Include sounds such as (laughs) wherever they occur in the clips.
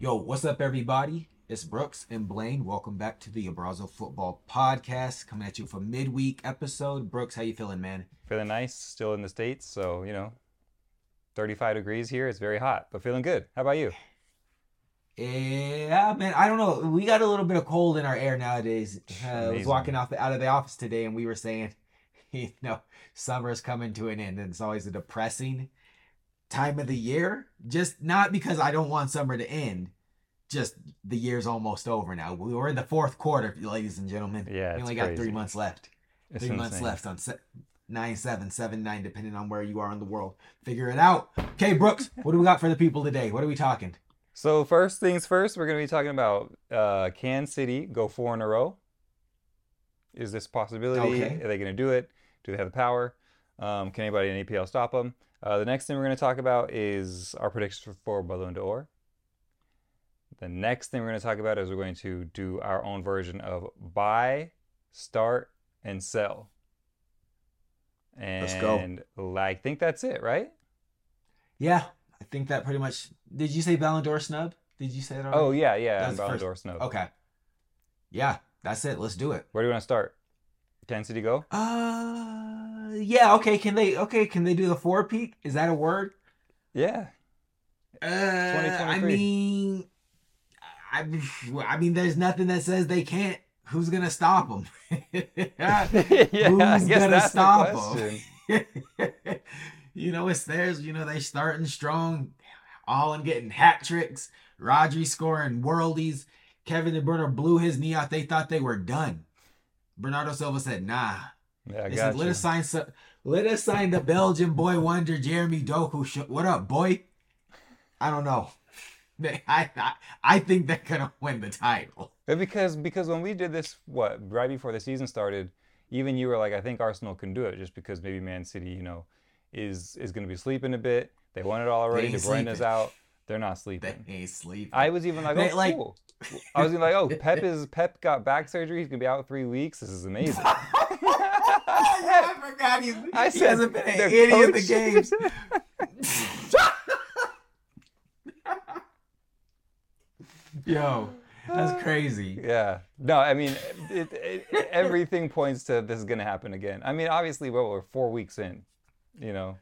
Yo, what's up, everybody? It's Brooks and Blaine. Welcome back to the Abrazo Football Podcast. Coming at you for midweek episode. Brooks, how you feeling, man? Feeling nice, still in the States, so, you know, 35 degrees here. It's very hot, but feeling good. How about you? Yeah, man. I don't know. We got a little bit of cold in our air nowadays. Uh, I was walking off out of the office today, and we were saying, (laughs) you know, summer's coming to an end, and it's always a depressing time of the year. Just not because I don't want summer to end. Just the year's almost over now. We were in the fourth quarter, ladies and gentlemen. Yeah, we only got three months left. It's three months insane. left on se- nine seven seven nine, depending on where you are in the world. Figure it out. Okay, Brooks, what do we got for the people today? What are we talking? So, first things first, we're going to be talking about uh, can City go four in a row? Is this possibility? Okay. Are they going to do it? Do they have the power? Um, can anybody in APL stop them? Uh, the next thing we're going to talk about is our predictions for, Ballon d'Or. The next thing we're going to talk about is we're going to do our own version of buy, start, and sell. And Let's go. I think that's it, right? Yeah, I think that pretty much. Did you say Ballon d'Or snub? Did you say that? Already? Oh yeah, yeah. That's and the Ballon first- d'Or snub. Okay. Yeah, that's it. Let's do it. Where do you want to start? City go? Uh, yeah. Okay. Can they? Okay. Can they do the four peak? Is that a word? Yeah. Uh, I mean, I, I mean, there's nothing that says they can't. Who's gonna stop them? (laughs) yeah, Who's gonna stop the 'em? question. (laughs) you know, it's theirs. You know, they starting strong, all in getting hat tricks. Rodri scoring worldies. Kevin De Bruyne blew his knee out. They thought they were done. Bernardo Silva said, "Nah, Yeah, I They said, let us sign. Let us sign the Belgian boy wonder Jeremy Doku. What up, boy? I don't know. (laughs) I, I I think they're gonna win the title. Because because when we did this, what right before the season started, even you were like, I think Arsenal can do it, just because maybe Man City, you know, is is going to be sleeping a bit. They won it all already. De Bruyne is out. They're not They sleeping. ain't sleeping. I was even like, They, oh, like- cool. I was even like, oh, (laughs) Pep is Pep got back surgery. He's gonna be out three weeks. This is amazing. (laughs) I forgot he's, I he said hasn't been in any of the coach. games. (laughs) Yo, that's (sighs) crazy. Yeah. No, I mean, it, it, everything points to this is going to happen again. I mean, obviously, well, we're four weeks in. You know,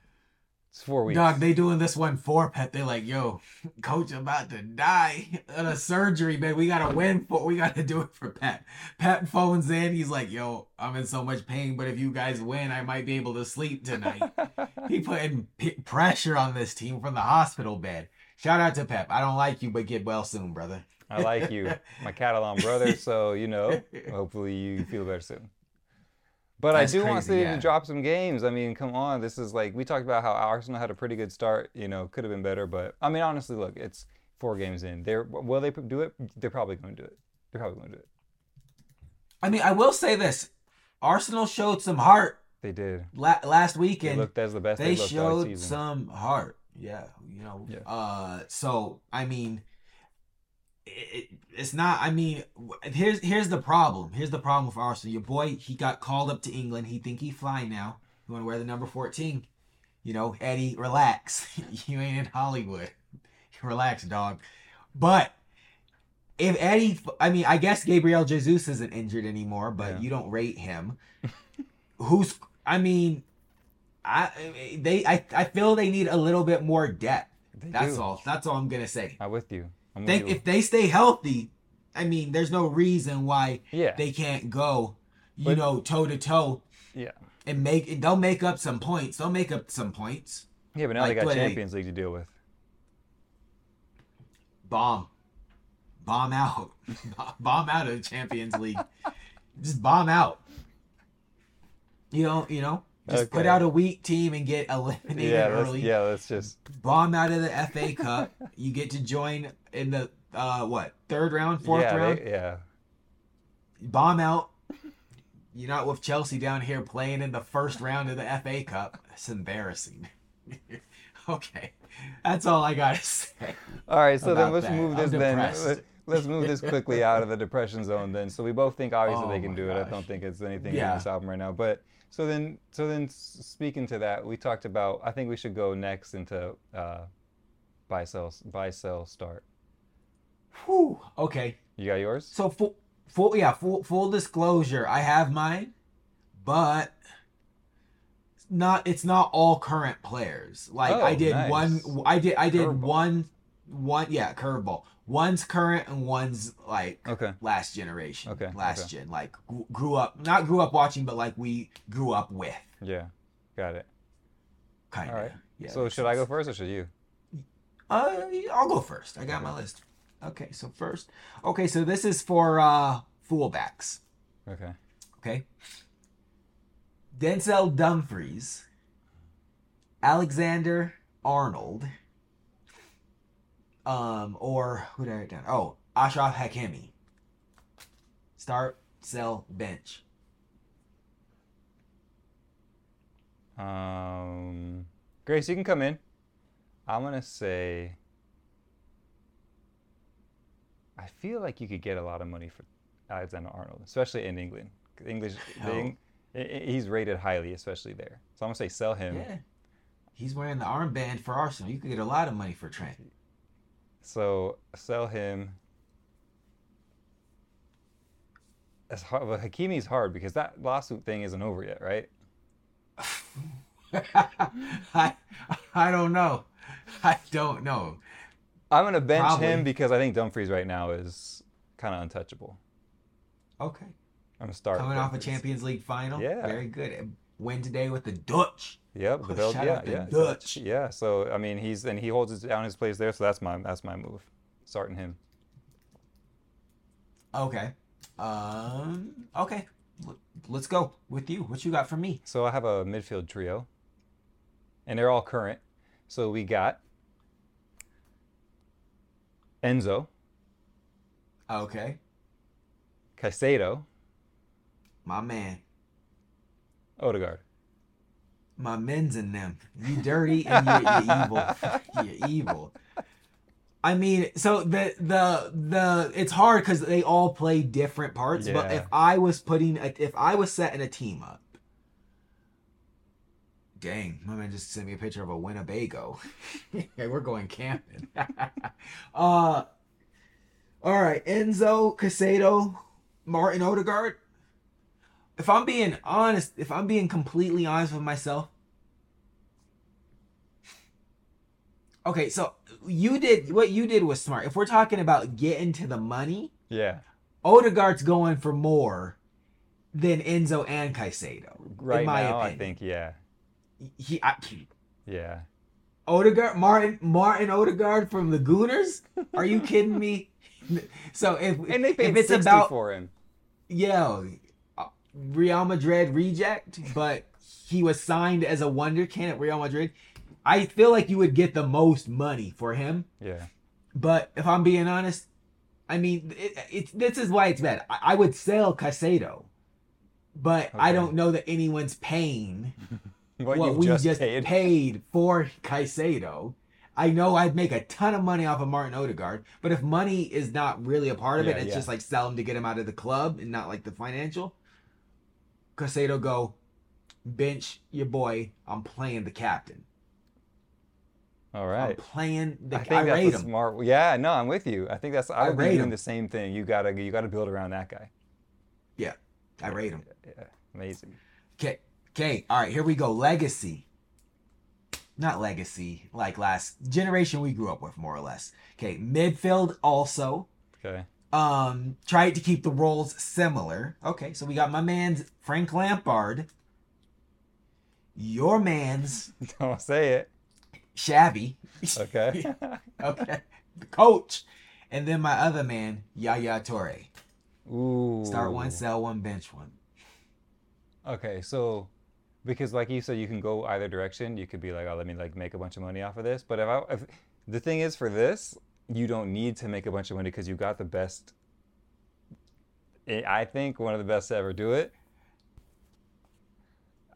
it's four weeks. Dog, they doing this one for Pep. They like, yo, coach about to die in a surgery, man. We gotta win for we gotta do it for Pep. Pep phones in, he's like, yo, I'm in so much pain, but if you guys win, I might be able to sleep tonight. (laughs) he putting p- pressure on this team from the hospital bed. Shout out to Pep. I don't like you, but get well soon, brother. I like you, my Catalan brother. So you know, (laughs) hopefully you feel better soon. But That's I do want crazy, City yeah. to drop some games. I mean, come on, this is like we talked about how Arsenal had a pretty good start. You know, could have been better, but I mean, honestly, look, it's four games in. They're will they do it? They're probably going to do it. They're probably going to do it. I mean, I will say this: Arsenal showed some heart They did. la- last They weekend. looked as the best they they looked showed season. some heart. Yeah, you know. Yeah. Uh, so I mean, it, it, it's not. I mean, here's here's the problem. Here's the problem with Arsenal. Your boy, he got called up to England. He think he fly now. You want to wear the number fourteen? You know, Eddie, relax. (laughs) you ain't in Hollywood. (laughs) relax, dog. But if Eddie, I mean, I guess Gabriel Jesus isn't injured anymore, but Yeah. you don't rate him. (laughs) Who's? I mean, I they I, I feel they need a little bit more depth. They That's do. all. That's all I'm gonna say. I'm with you. They, if they stay healthy, I mean, there's no reason why yeah. they can't go, you But- know, toe to toe yeah. and make. They'll make up some points. They'll make up some points. Yeah, but now Like, they got Champions League to deal with. Bomb, bomb out, (laughs) bomb out of the Champions League. Just bomb out. You know, you know, just put out a weak team and get eliminated Yeah, let's, early. yeah, let's just bomb out of the FA Cup. (laughs) you get to join in the uh what third round, fourth yeah, round. They, yeah. Bomb out. You're not with Chelsea down here playing in the first round of the FA Cup. It's embarrassing. (laughs) okay, that's all I gotta (laughs) say. All right, so then let's that. move I'm this then. Let's move this quickly out of the depression zone then. So we both think obviously Oh they can do it. I don't think it's anything Yeah. in this album right now. But so then, so then, speaking to that, we talked about. I think we should go next into uh, buy sell buy sell start. Whew. Okay. You got yours? So full, full, yeah, full, full disclosure. I have mine, but it's not. It's not all current players. Like Oh, I did nice. one. I did. I did Curveball. one. One. Yeah, curveball. One's current and one's like Okay. last generation. Okay, Last okay. gen. Like gr- grew up. Not grew up watching, but like we grew up with. Yeah. Got it. Kind of. Right. Yeah. so should I go first or should you? Uh, I'll go first. I got my list. Okay, so first. Okay, so this is for uh fullbacks. Okay. Okay. Denzel Dumfries, Alexander Arnold, um, or who did I write down? Oh, Achraf Hakimi. Start, sell, bench. Um, Grace, you can come in. I'm gonna say. I feel like you could get a lot of money for Alexander Arnold, especially in England. English, the Hell. Eng- i- i- he's rated highly, especially there. So I'm gonna say sell him. Yeah. He's wearing the armband for Arsenal. You could get a lot of money for Trent. So sell him. That's hard, but Hakimi's hard because that lawsuit thing isn't over yet, right? (laughs) I, I don't know. I don't know. I'm gonna bench Probably. him because I think Dumfries right now is kind of untouchable. Okay. I'm gonna start Coming off a Champions League final. Yeah. Very good. Win today with the Dutch. Yep, the Oh, Bel- shout yeah, the yeah, Dutch. yeah. So I mean, he's and he holds his, down his place there. So that's my that's my move, starting him. Okay. Um. Okay. L- Let's go with you. What you got for me? So I have a midfield trio, and they're all current. So we got Enzo, Okay. Caicedo, My man. Odegaard. My men's in them. You dirty and you're, you're evil. You're evil. I mean, so the the the it's hard because they all play different parts. But if I was putting a, if I was setting a team up, dang, my man just sent me a picture of a Winnebago. (laughs) hey, we're going camping. (laughs) uh, all right, Enzo Caicedo, Martin Odegaard. If I'm being honest, if I'm being completely honest with myself, okay, so you did what you did was smart. If we're talking about getting to the money, Yeah, Odegaard's going for more than Enzo and Caicedo. right in my now I think yeah, he, I, yeah. Odegaard, Martin, Martin Odegaard from the Gooners. Are you kidding me? (laughs) So if And they paid if it's 60 about for him. yo, uh, Real Madrid reject, but he was signed as a wonder kid at Real Madrid. I feel like you would get the most money for him. Yeah, But if I'm being honest, I mean, it, it's this is why it's bad. I, I would sell Caicedo, but I don't know that anyone's paying (laughs) what, what we just, just, paid. paid. for Caicedo. I know I'd make a ton of money off of Martin Odegaard, but if money is not really a part of it, it's yeah. just like sell him to get him out of the club and not like the financial. Caicedo go, bench your boy. I'm playing the captain. All right. I'm playing the. I I, think that's a smart. Yeah, no, I'm with you. I think that's. I I would be rate doing him. the same thing. You gotta, you gotta build around that guy. Yeah, I rate him. Yeah, amazing. Okay. Okay. All right. Here we go. Legacy. Not legacy like last generation we grew up with, more or less. Okay. Midfield also. Okay. Um, tried to keep the roles similar. Okay. So we got my man's Frank Lampard. Your man's (laughs) Don't say it. Xavi. Okay. (laughs) (laughs) okay. The coach. And then my other man, Yaya Touré. Ooh. Start one, sell one, bench one. Okay, so because like you said, you can go either direction. You could be like, oh, let me like make a bunch of money off of this. But if I, if the thing is for this, you don't need to make a bunch of money because you got the best. I think one of the best to ever do it.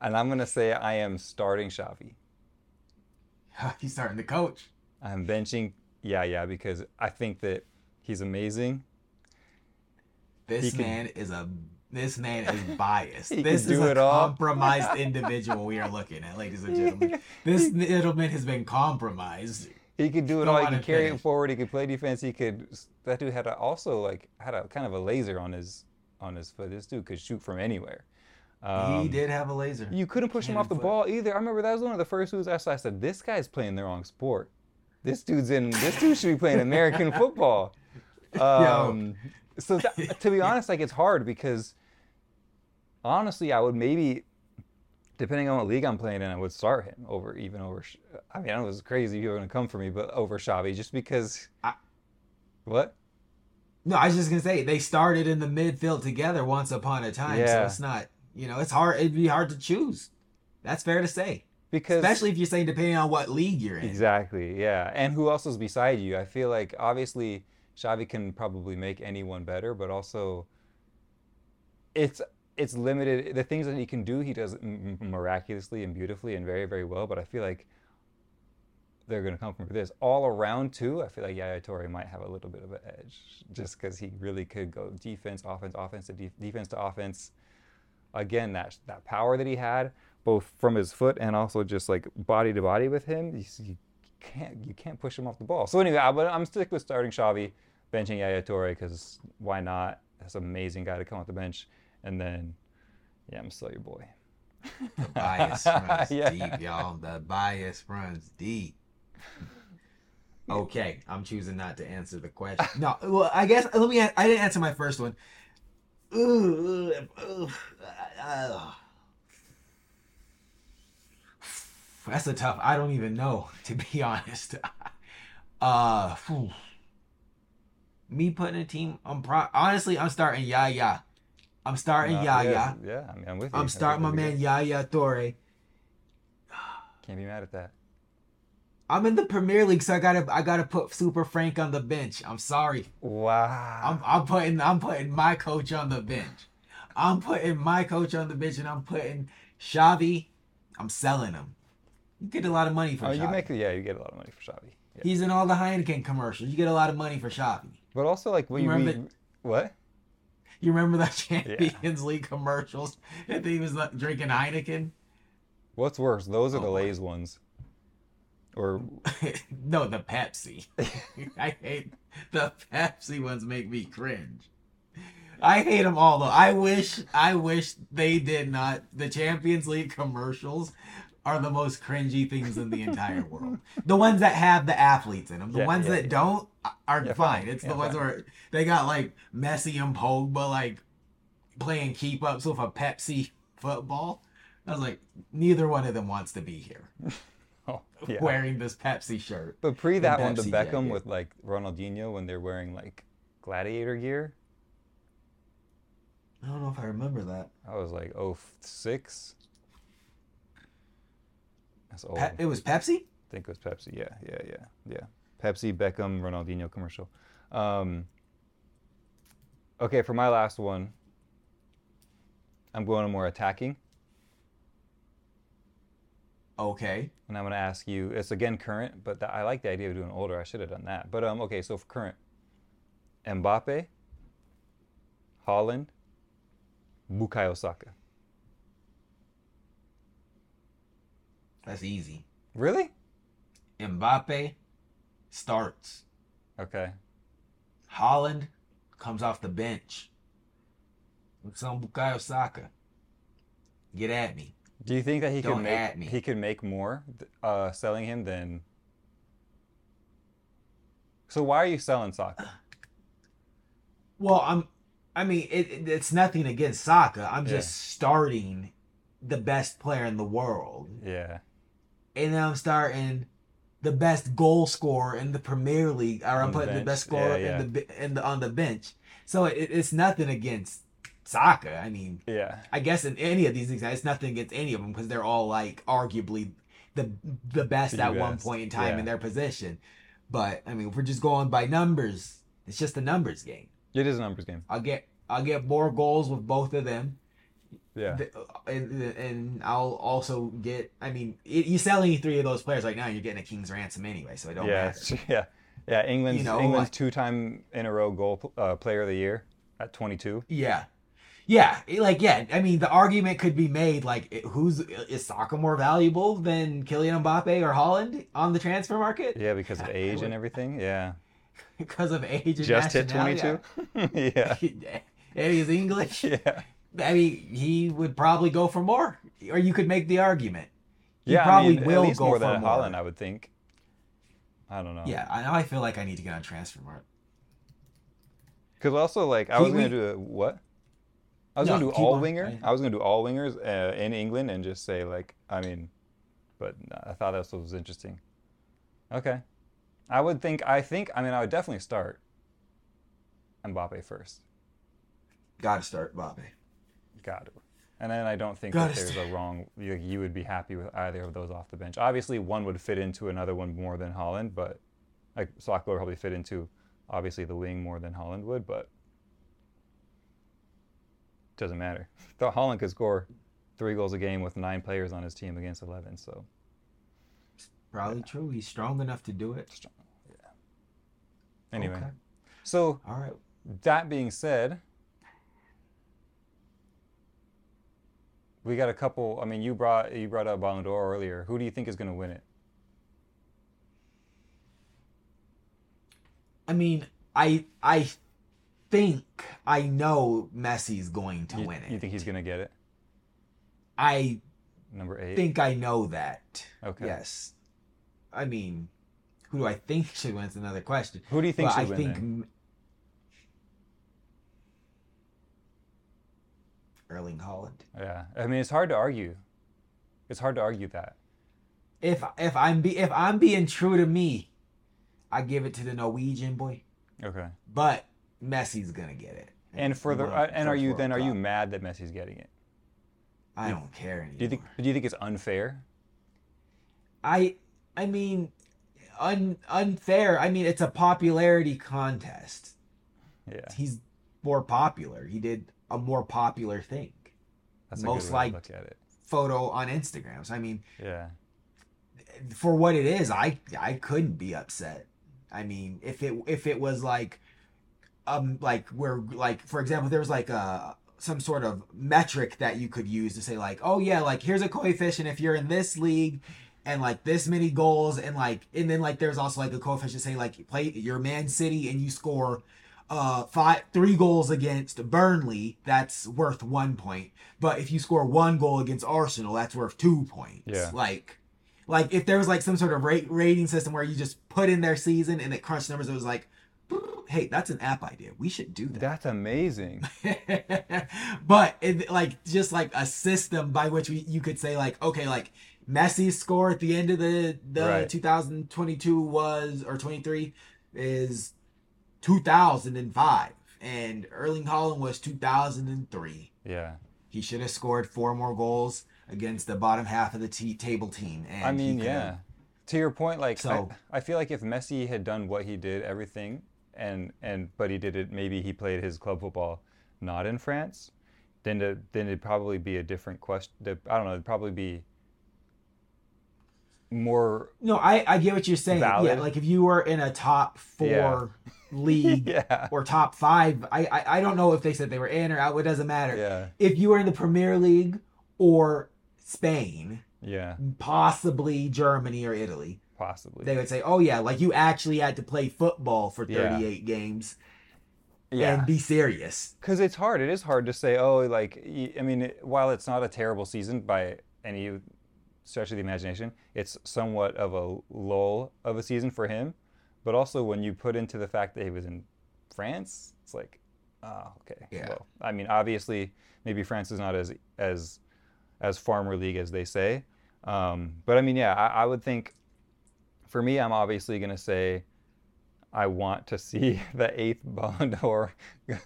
And I'm gonna say I am starting Xavi. (laughs) He's starting to coach. I'm benching, yeah, yeah, because I think that he's amazing. This can- man is a this man is (laughs) biased. This is a compromised (laughs) individual we are looking at, ladies and gentlemen. This gentleman has been compromised. He could do it all. He could carry it forward. He could play defense. He could. That dude had a, also like had a kind of a laser on his on his foot. This dude could shoot from anywhere. he Um, did have a laser. You couldn't push him off the foot. ball either. I remember that was one of the first dudes I saw. I said, "This guy's playing the wrong sport. This dude's in. This dude should be playing American (laughs) football." Um, so that, to be (laughs) honest, like it's hard because honestly, I would maybe, depending on what league I'm playing in, I would start him over even over. I mean, I know this is crazy. If You're gonna come for me, but over Xavi just because. I- what? No, I was just gonna say they started in the midfield together once upon a time. Yeah. So it's not, you know, it's hard. It'd be hard to choose. That's fair to say, Because especially if you're saying depending on what league you're in. Exactly, yeah. And who else is beside you? I feel like obviously Xavi can probably make anyone better, but also it's it's limited. The things that he can do, he does miraculously and beautifully and very very well. But I feel like they're going to come from this all around too. I feel like Yaya Touré might have a little bit of an edge just because he really could go defense, offense, offense to def- defense to offense. Again, that that power that he had, both from his foot and also just like body to body with him, you, you can't you can't push him off the ball. So anyway, I, I'm stick with starting Xavi, benching Yaya Touré because why not? That's an amazing guy to come off the bench, and then yeah, I'm still your boy. The bias (laughs) runs Yeah. deep, y'all. The bias runs deep. Okay, I'm choosing not to answer the question. No, well, I guess let me. I didn't answer my first one. Ooh, ooh, uh, that's a tough. I don't even know (laughs) to be honest. (laughs) Uh, me putting a team. I'm pro- honestly. I'm starting Yaya. I'm starting Yaya. yeah, yeah, I mean, I'm with you. I'm starting my man good. Yaya Touré. Can't be mad at that. I'm in the Premier League, so I gotta I gotta put Super Frank on the bench. I'm sorry. Wow. I'm I'm putting I'm putting my coach on the bench. I'm putting my coach on the bench, and I'm putting Xavi. I'm selling him. You get a lot of money for oh, Xavi. you make yeah, you get a lot of money for Xavi. Yeah. He's in all the Heineken commercials. You get a lot of money for Xavi. But also like when you Remember read, what? (laughs) You remember the Champions League commercials that he was like, drinking Heineken? What's worse? Those are Oh the my. Lay's ones. Or (laughs) no, the Pepsi. (laughs) I hate the Pepsi ones. Make me cringe. I hate them all though. I wish, I wish they did not. The Champions League commercials are the most cringy things in the entire world. The ones that have the athletes in them. The Yeah, ones yeah, that yeah. don't uh, are Yeah, fine. fine. It's Yeah, the ones fine. where they got like Messi and Pogba like playing keep ups with a Pepsi football. I was like, neither one of them wants to be here (laughs) oh, yeah. wearing this Pepsi shirt. But pre the that one, the Pepsi Beckham jacket. with like Ronaldinho when they're wearing like gladiator gear. I don't know if I remember that. I was like, oh six. That's old. Pe- it was Pepsi. I think it was Pepsi. Yeah, yeah, yeah, yeah. Pepsi, Beckham, Ronaldinho commercial. Um, okay, for my last one, I'm going more attacking, Okay. and I'm going to ask you. It's again current, but th- I like the idea of doing older. I should have done that. But um, okay, so for current, Mbappe, Haaland, Bukayo Saka. That's easy. Really? Mbappe starts. Okay. Haaland comes off the bench. Looks on Bukayo Saka. Get at me. Do you think that he could Don't at make me. he could make more uh, selling him than? So why are you selling Saka? (sighs) Well, I'm. I mean, it, it- it's nothing against Saka. I'm Yeah. just starting the best player in the world, Yeah. And then I'm starting the best goal scorer in the Premier League, or I'm putting the bench. best scorer Yeah, yeah. in the in the on the bench. So it, it's nothing against Saka. I mean, Yeah. I guess in any of these examples, it's nothing against any of them because they're all like arguably the the best The at one point in time yeah. in their position. But I mean, if we're just going by numbers, it's just a numbers game. It is a numbers game. I'll get I'll get more goals with both of them, Yeah. Th- and, and I'll also get. I mean, it, you sell any three of those players right now, you're getting a king's ransom anyway, so it don't yeah. matter. (laughs) Yeah. Yeah. England's You know, England's like- two time in a row goal uh, player of the year at 22. Yeah. Yeah, like yeah, I mean the argument could be made like who's is Saka more valuable than Kylian Mbappe or Haaland on the transfer market Yeah, because of (laughs) age and everything. Yeah. (laughs) because of age and Just hit nationality? 22. yeah. and he's English. Yeah. I mean, he would probably go for more, or you could make the argument. He yeah, probably I mean, will at least go more for than more. Haaland, I would think. I don't know. Yeah, I. I feel like I need to get on transfer market. Because also, like, I was gonna do a, what? I was No, gonna do all on. winger. I- I was gonna do all wingers uh, in England and just say like, I mean, but I thought that was interesting. Okay, I would think. I think. I mean, I would definitely start Mbappe first. Got to start Mbappe. Got to. And then I don't think that there's a wrong. You, you would be happy with either of those off the bench. Obviously, one would fit into another one more than Haaland, but like Saka would probably fit into obviously the wing more than Haaland would, but doesn't matter. (laughs) Thought Haaland could score three goals a game with nine players on his team against eleven. So Probably true. He's strong enough to do it. anyway, Okay. so All right. that being said. We got a couple. I mean, you brought you brought up Ballon d'Or earlier. Who do you think is going to win it? I mean, I I think I know Messi's going to You, win it. you think he's going to get it? I Number eight. think I know that. Okay. Yes. I mean, who do I think (laughs) should win? It's another question. Who do you think But should I win? think then? Erling Haaland. Yeah, I mean it's hard to argue. It's hard to argue that. If if I'm be if I'm being true to me, I give it to the Norwegian boy. Okay. But Messi's gonna get it. And for the uh, and are you then are you mad that Messi's getting it? I don't care anymore. Do you think do you think it's unfair? I I mean un, unfair. I mean it's a popularity contest. Yeah, He's more popular. He did a more popular thing. that's most good way liked. to look at it. Photo on Instagram. So I mean, Yeah, for what it is, I I couldn't be upset. I mean, if it if it was like um like where like for example, there was like a some sort of metric that you could use to say like, oh yeah, like here's a coefficient if you're in this league and like this many goals and like and then like there's also like a coefficient saying like play you're Man City and you score uh five three goals against Burnley, that's worth one point. But if you score one goal against Arsenal, that's worth two points. Yeah. Like like if there was like some sort of rate rating system where you just put in their season and it crunched numbers, it was like, hey, that's an app idea. We should do that. that's amazing. (laughs) but it, like just like a system by which we, you could say like okay like Messi's score at the end of the the Right. 2022 was or 23 is 2005 and Erling Haaland was 2003 Yeah, he should have scored four more goals against the bottom half of the t- table team and I mean, yeah. To your point, like So- I, I feel like if Messi had done what he did, everything, and and but he did it. Maybe he played his club football not in France. Then it, then it'd probably be a different question. I don't know. It'd probably be more. no I I get what you're saying yeah like if you were in a top 4 Yeah. (laughs) league Yeah. or top five. I, I I don't know if they said they were in or out. It doesn't matter. Yeah. If you were in the Premier League or Spain, Yeah. possibly Germany or Italy, Possibly. they would say, "Oh yeah, like you actually had to play football for Yeah. 38 games yeah. and be serious." because it's hard. It is hard to say. Oh, like I mean, while it's not a terrible season by any stretch of the imagination, it's somewhat of a lull of a season for him. But also, when you put into the fact that he was in France, it's like, oh, okay. Yeah. Well, I mean, obviously, maybe France is not as as as farmer league as they say. Um, but I mean, yeah, I, I would think. For me, I'm obviously going to say I want to see (laughs) the eighth Ballon d'Or (laughs) uh,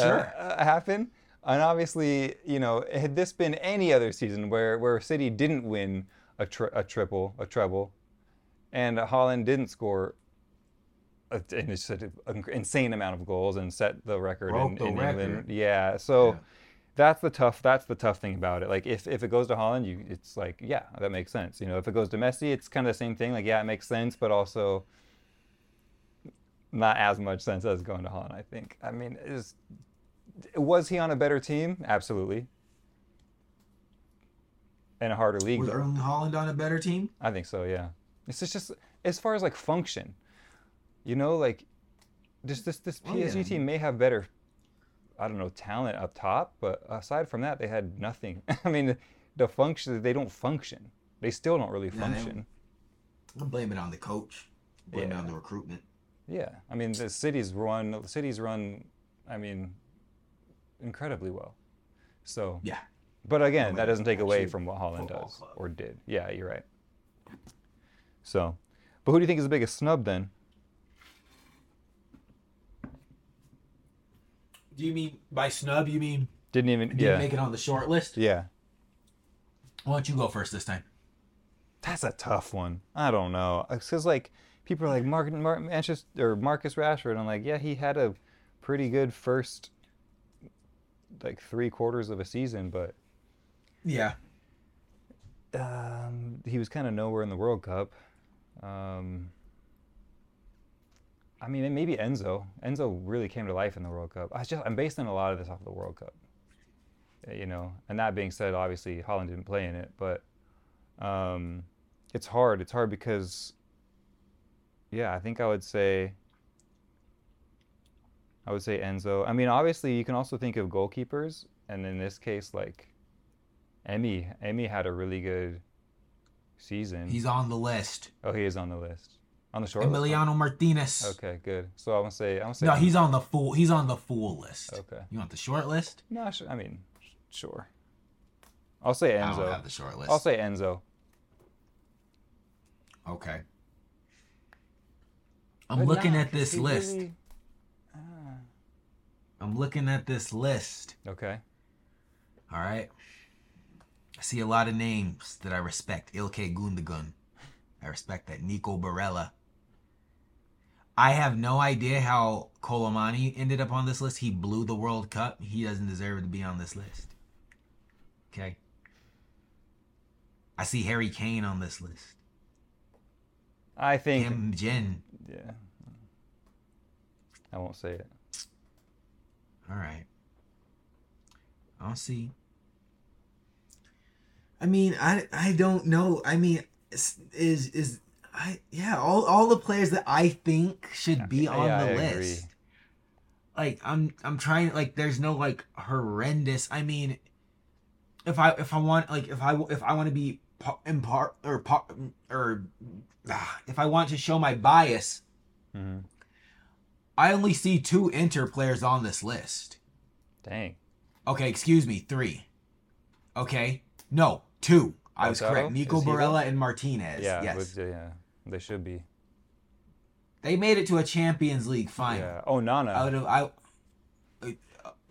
Sure. uh, happen. And obviously, you know, had this been any other season where, where City didn't win a, tri- a triple, a treble, and Haaland didn't score a, an an insane amount of goals and set the record Broke in, the in England. record. Yeah, so Yeah. that's the tough. That's the tough thing about it. Like if, if it goes to Haaland, you it's like yeah, that makes sense. You know, if it goes to Messi, it's kind of the same thing. Like yeah, it makes sense, but also not as much sense as going to Haaland. I think. I mean, it's Was he on a better team? Absolutely. And a harder league. Was though. Erling Haaland on a better team? I think so, yeah. It's just, just as far as like function, you know, like just this this Oh, PSG yeah. team may have better, I don't know, talent up top, but aside from that, they had nothing. (laughs) I mean, the function they don't function. They still don't really function. I blame it on the coach. Blame it Yeah. on the recruitment. Yeah, I mean the cities run the cities run, I mean, incredibly well. So, Yeah. but again, oh that doesn't take away from what Haaland does club. or did. Yeah, you're right. So, but who do you think is the biggest snub then? Do you mean by snub? You mean Didn't even didn't yeah make it on the short list? yeah. Why don't you go first this time? That's a tough one. I don't know. Because like people are like Mark, Mark Manchester or Marcus Rashford. I'm like, yeah, he had a pretty good first like three quarters of a season, but Yeah. um, he was kind of nowhere in the World Cup. Um, I mean, maybe Enzo. Enzo really came to life in the World Cup. I just I'm basing a lot of this off of the World Cup. Uh, You know, and that being said, obviously Haaland didn't play in it, but um, it's hard. It's hard because, yeah, I think I would say. I would say Enzo. I mean, obviously, you can also think of goalkeepers, and in this case, like Emmy. Emmy had a really good season. He's on the list. oh, he is on the list. On the short list. Emiliano Martinez. Okay, good. So I'm gonna say I'm gonna say No, he's on the full. He's on the full list. okay. You want the short list? No, sh- I mean, sure. I'll say Enzo. I don't Enzo. have the short list. I'll say Enzo. okay. I'm But looking nah, at 'cause this list. really- I'm looking at this list. okay. All right. I see a lot of names that I respect. Ilkay Gundogan. I respect that. Nico Barella. I have no idea how Kolo Muani ended up on this list. He blew the World Cup. He doesn't deserve to be on this list. Okay. I see Harry Kane on this list. I think. Kim Jin. Yeah. I won't say it. All right. I'll see. I mean, I I don't know. I mean, is is, I yeah, all all the players that I think should be on Yeah, the I list. agree. Like I'm I'm trying like there's no like horrendous. I mean, if I if I want like if I if I want to be pa- impart or or ah, if I want to show my bias, hmm I only see two Inter players on this list. Dang. Okay, excuse me, three. Okay, no, two. I was Lautaro? correct. Nico Barella and Martinez. Yeah. yes, yeah. They should be. they made it to a Champions League final. Yeah. Oh, Nana. Out of I.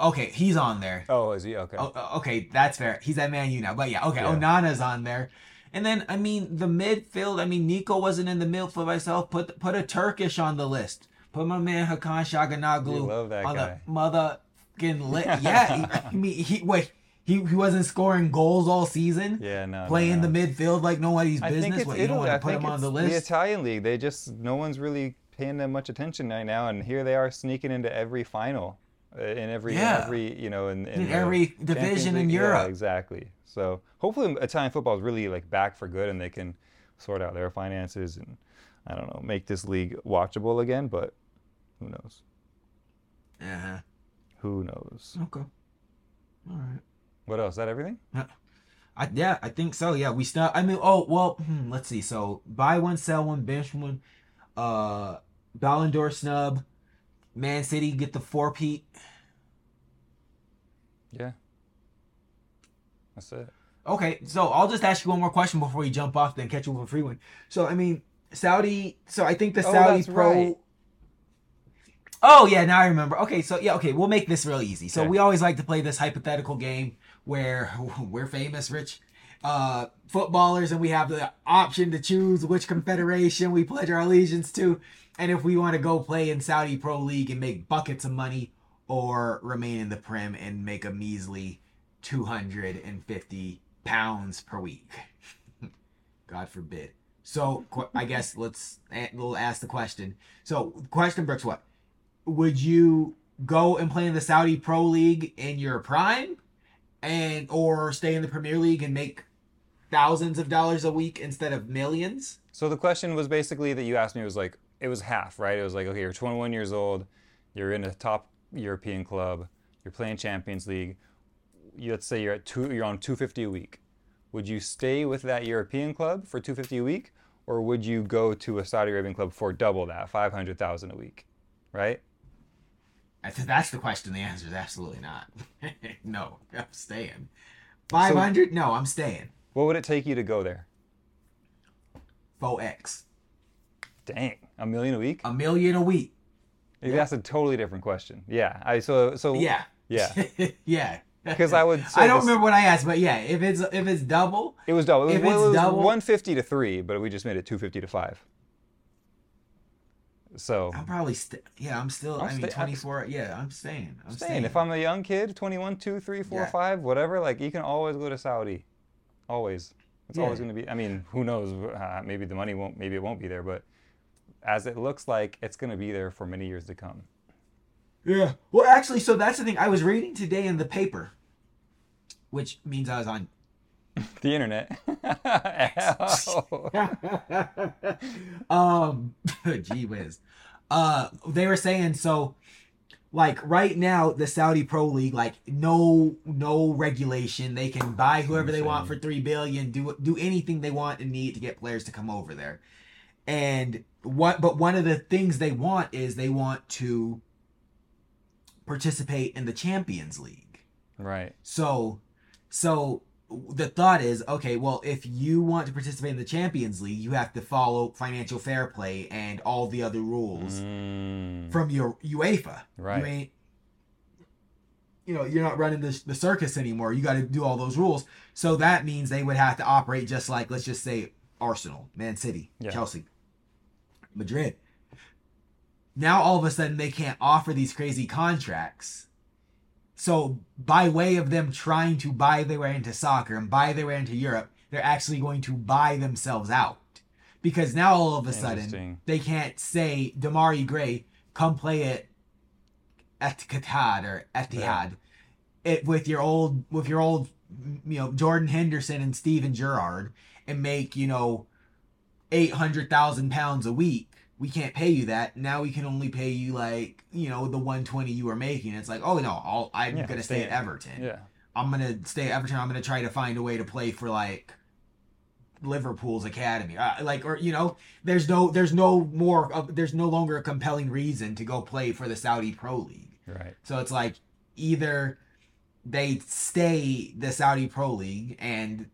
Okay, he's on there. oh, is he? Okay. Oh, uh, okay, that's fair. He's at Man U now, but yeah, okay. Yeah. Onana's on there, and then I mean the midfield. I mean Nico wasn't in the midfield myself. Put put a Turkish on the list. Put my man Hakan Calhanoglu You love that on guy. the motherfucking list. (laughs) Yeah, he, I mean he wait. He, he wasn't scoring goals all season. yeah. No. no, playing no. the midfield like nobody's I business. What you don't Italy. want to put him on it's the the list? Italian league. They just no one's really paying them much attention right now, and here they are sneaking into every final, uh, in every Yeah. every you know in, in, In every division in League. Yeah, Europe. exactly. So hopefully Italian football is really like back for good, and they can sort out their finances and I don't know make this league watchable again. But who knows? Uh-huh. Who knows? Okay. All right. What else? Is that everything? I, yeah, I think so. Yeah, we start. I mean, oh well. Hmm, let's see. So buy one, sell one, bench one. Uh, Ballon d'Or snub. Man City get the four peat. Yeah. That's it. Okay, so I'll just ask you one more question before you jump off, then catch you with a free one. So I mean, Saudi. So I think the Oh, Saudi Pro. right. Oh yeah, now I remember. Okay, so yeah, okay, we'll make this real easy. So Okay. we always like to play this hypothetical game where (laughs) we're famous, rich uh, footballers, and we have the option to choose which confederation we pledge our allegiance to, and if we want to go play in Saudi Pro League and make buckets of money, or remain in the Prem and make a measly two hundred and fifty pounds per week. (laughs) God forbid. So I guess let's we'll ask the question. So question, Brooks, what would you go and play in the Saudi Pro League in your prime, and or stay in the Premier League and make thousands of dollars a week instead of millions? So the question was basically that you asked me it was like it was half, right? It was like okay, you're 21 years old, you're in a top European club, you're playing Champions League. You, let's say you're at two, you're on 250 a week. Would you stay with that European club for 250 a week, or would you go to a Saudi Arabian club for double that, 500,000 a week, right? That's the question. The answer is absolutely not. (laughs) no, I'm staying. Five hundred? no, I'm staying. What would it take you to go there? Four X. Dang, a million a week? A million a week. That's a totally different question. Yeah, I so so Yeah. yeah. (laughs) yeah. Because I would. Say I don't this- remember what I asked, but yeah, if it's if it's double, It was double. It was, If well, it's it was double- 150 to three, but we just made it 250 to five. So I'm probably st- yeah. I'm still. I'm i mean, sta- I'm 24. Yeah, I'm staying. I'm staying. staying. If I'm a young kid, 21, 2, 3, 4, Yeah. 5, whatever, like you can always go to Saudi. Always. It's Yeah. always going to be. I mean, who knows? Uh, maybe the money won't. Maybe it won't be there, but as it looks like, it's going to be there for many years to come. Yeah. Well, actually, so that's the thing. I was reading today in the paper, which means I was on. (laughs) The internet. (laughs) um, (laughs) gee whiz. Uh, they were saying so. Like right now, the Saudi Pro League, like no no regulation. They can buy whoever they want for three billion. Do do anything they want and need to get players to come over there. And what? But one of the things they want is they want to participate in the Champions League. right. So, so the thought is, okay, well, if you want to participate in the Champions League, you have to follow financial fair play and all the other rules Mm, from your UEFA. Right. You ain't, you know, you're not running the, the circus anymore. You got to do all those rules. So that means they would have to operate just like, let's just say, Arsenal, Man City, Yeah. Chelsea, Madrid. Now all of a sudden they can't offer these crazy contracts. So by way of them trying to buy their way into soccer and buy their way into Europe, they're actually going to buy themselves out. Because now all of a sudden they can't say Demarai Gray, come play at Etihad or Etihad, it with your old with your old you know Jordan Henderson and Steven Gerrard and make you know eight hundred thousand pounds a week. We can't pay you that. Now we can only pay you like you know the one twenty you were making. It's like oh no, I'll, I'm Yeah, gonna stay stay at Everton. Yeah. I'm gonna stay at Everton. I'm gonna try to find a way to play for like Liverpool's academy. Uh, like or you know, there's no there's no more of there's no longer a compelling reason to go play for the Saudi Pro League. Right. So it's like either they stay the Saudi Pro League and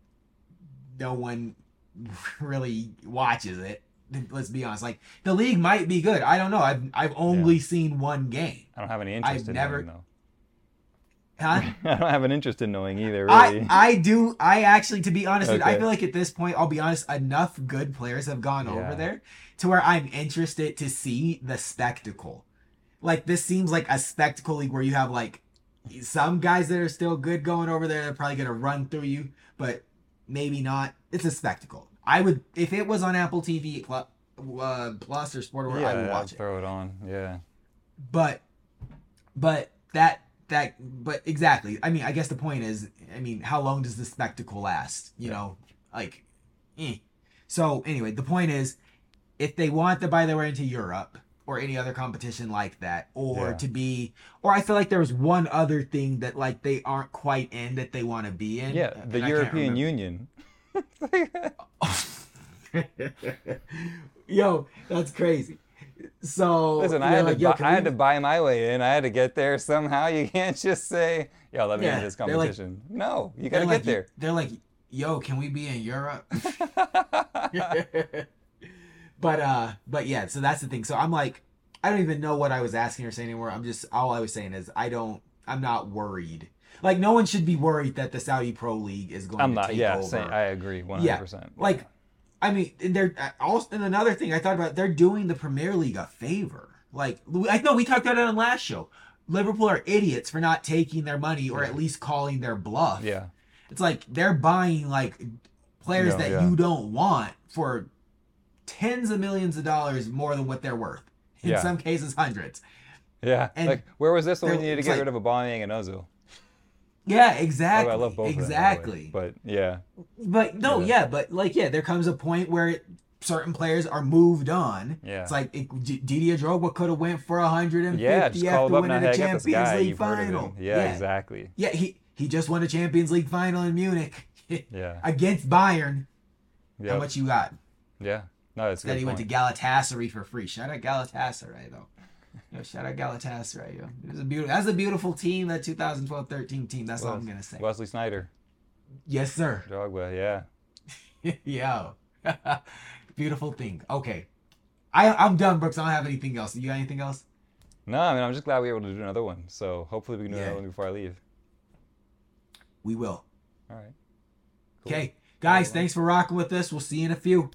no one (laughs) really watches it. Let's be honest. Like the league might be good. I don't know. I've I've only seen one game. I don't have any interest I've in never- knowing though. Huh? (laughs) I don't have an interest in knowing either. I, Really. I do I actually to be honest you, I feel like at this point I'll be honest enough good players have gone over there to where I'm interested to see the spectacle. Like this seems like a spectacle league where you have like some guys that are still good going over there they're probably going to run through you but maybe not. It's a spectacle. I would if it was on Apple TV plus, uh, plus or Sport or yeah, I would watch it throw it on. Yeah. but but that that but exactly i mean i guess the point is i mean how long does the spectacle last you Yeah. know like eh. so anyway the point is if they want to buy their way into europe or any other competition like that or Yeah. to be or i feel like there was one other thing that like they aren't quite in that they want to be in Yeah, the European. Union. (laughs) yo that's crazy so Listen, I had, like, to "Yo, buy, I had to buy my way in. I had to get there somehow. (laughs) You can't just say, "Yo, let me Yeah, in this they're like- competition." no, you gotta like, get there. they're like yo can we be in europe (laughs) but uh but yeah so that's the thing so i'm like i don't even know what i was asking or saying anymore i'm just all i was saying is i don't i'm not worried like no one should be worried that the saudi pro league is going I'm to not. take Yeah, over say, I agree. Yeah, hundred percent. like i mean they're uh, also and another thing i thought about they're doing the premier league a favor like i know we talked about it on last show liverpool are idiots for not taking their money or Yeah. at least calling their bluff Yeah, it's like they're buying like players Yeah, that yeah. you don't want for tens of millions of dollars more than what they're worth. In Yeah. some cases, hundreds. Yeah. And like where was this when we needed to get like- rid of Aubameyang and Ozil? Yeah, exactly. I love both exactly. of them. by the way. But yeah. But no, Yeah. yeah. but like, yeah, there comes a point where it, certain players are moved on. Yeah. It's like it, D- Didier Drogba could have went for 150 Yeah, just after winning now. the Hey, I got this Champions guy. League You've heard of final. him. Yeah, exactly. Yeah, he he just won a Champions League final in Munich (laughs) Yeah. against Bayern. How Yeah. much you got? Yeah. No, it's Then he went to Galatasaray for free. Shout out Galatasaray though. Yo, shout out Galatasaray. Yo. It was a beautiful. That's a beautiful team. That 2012-13 team. That's all I'm gonna say. Wesley Sneijder, Yes, sir. Drogba. Yeah. (laughs) Yo. (laughs) Beautiful thing. Okay. I, I'm done, Brooks. I don't have anything else. You got anything else? No, I mean I'm just glad we were able to do another one. So hopefully we can do Yeah. another one before I leave. We will. All right. Cool. Okay. Guys, thanks for rocking with us. We'll see you in a few.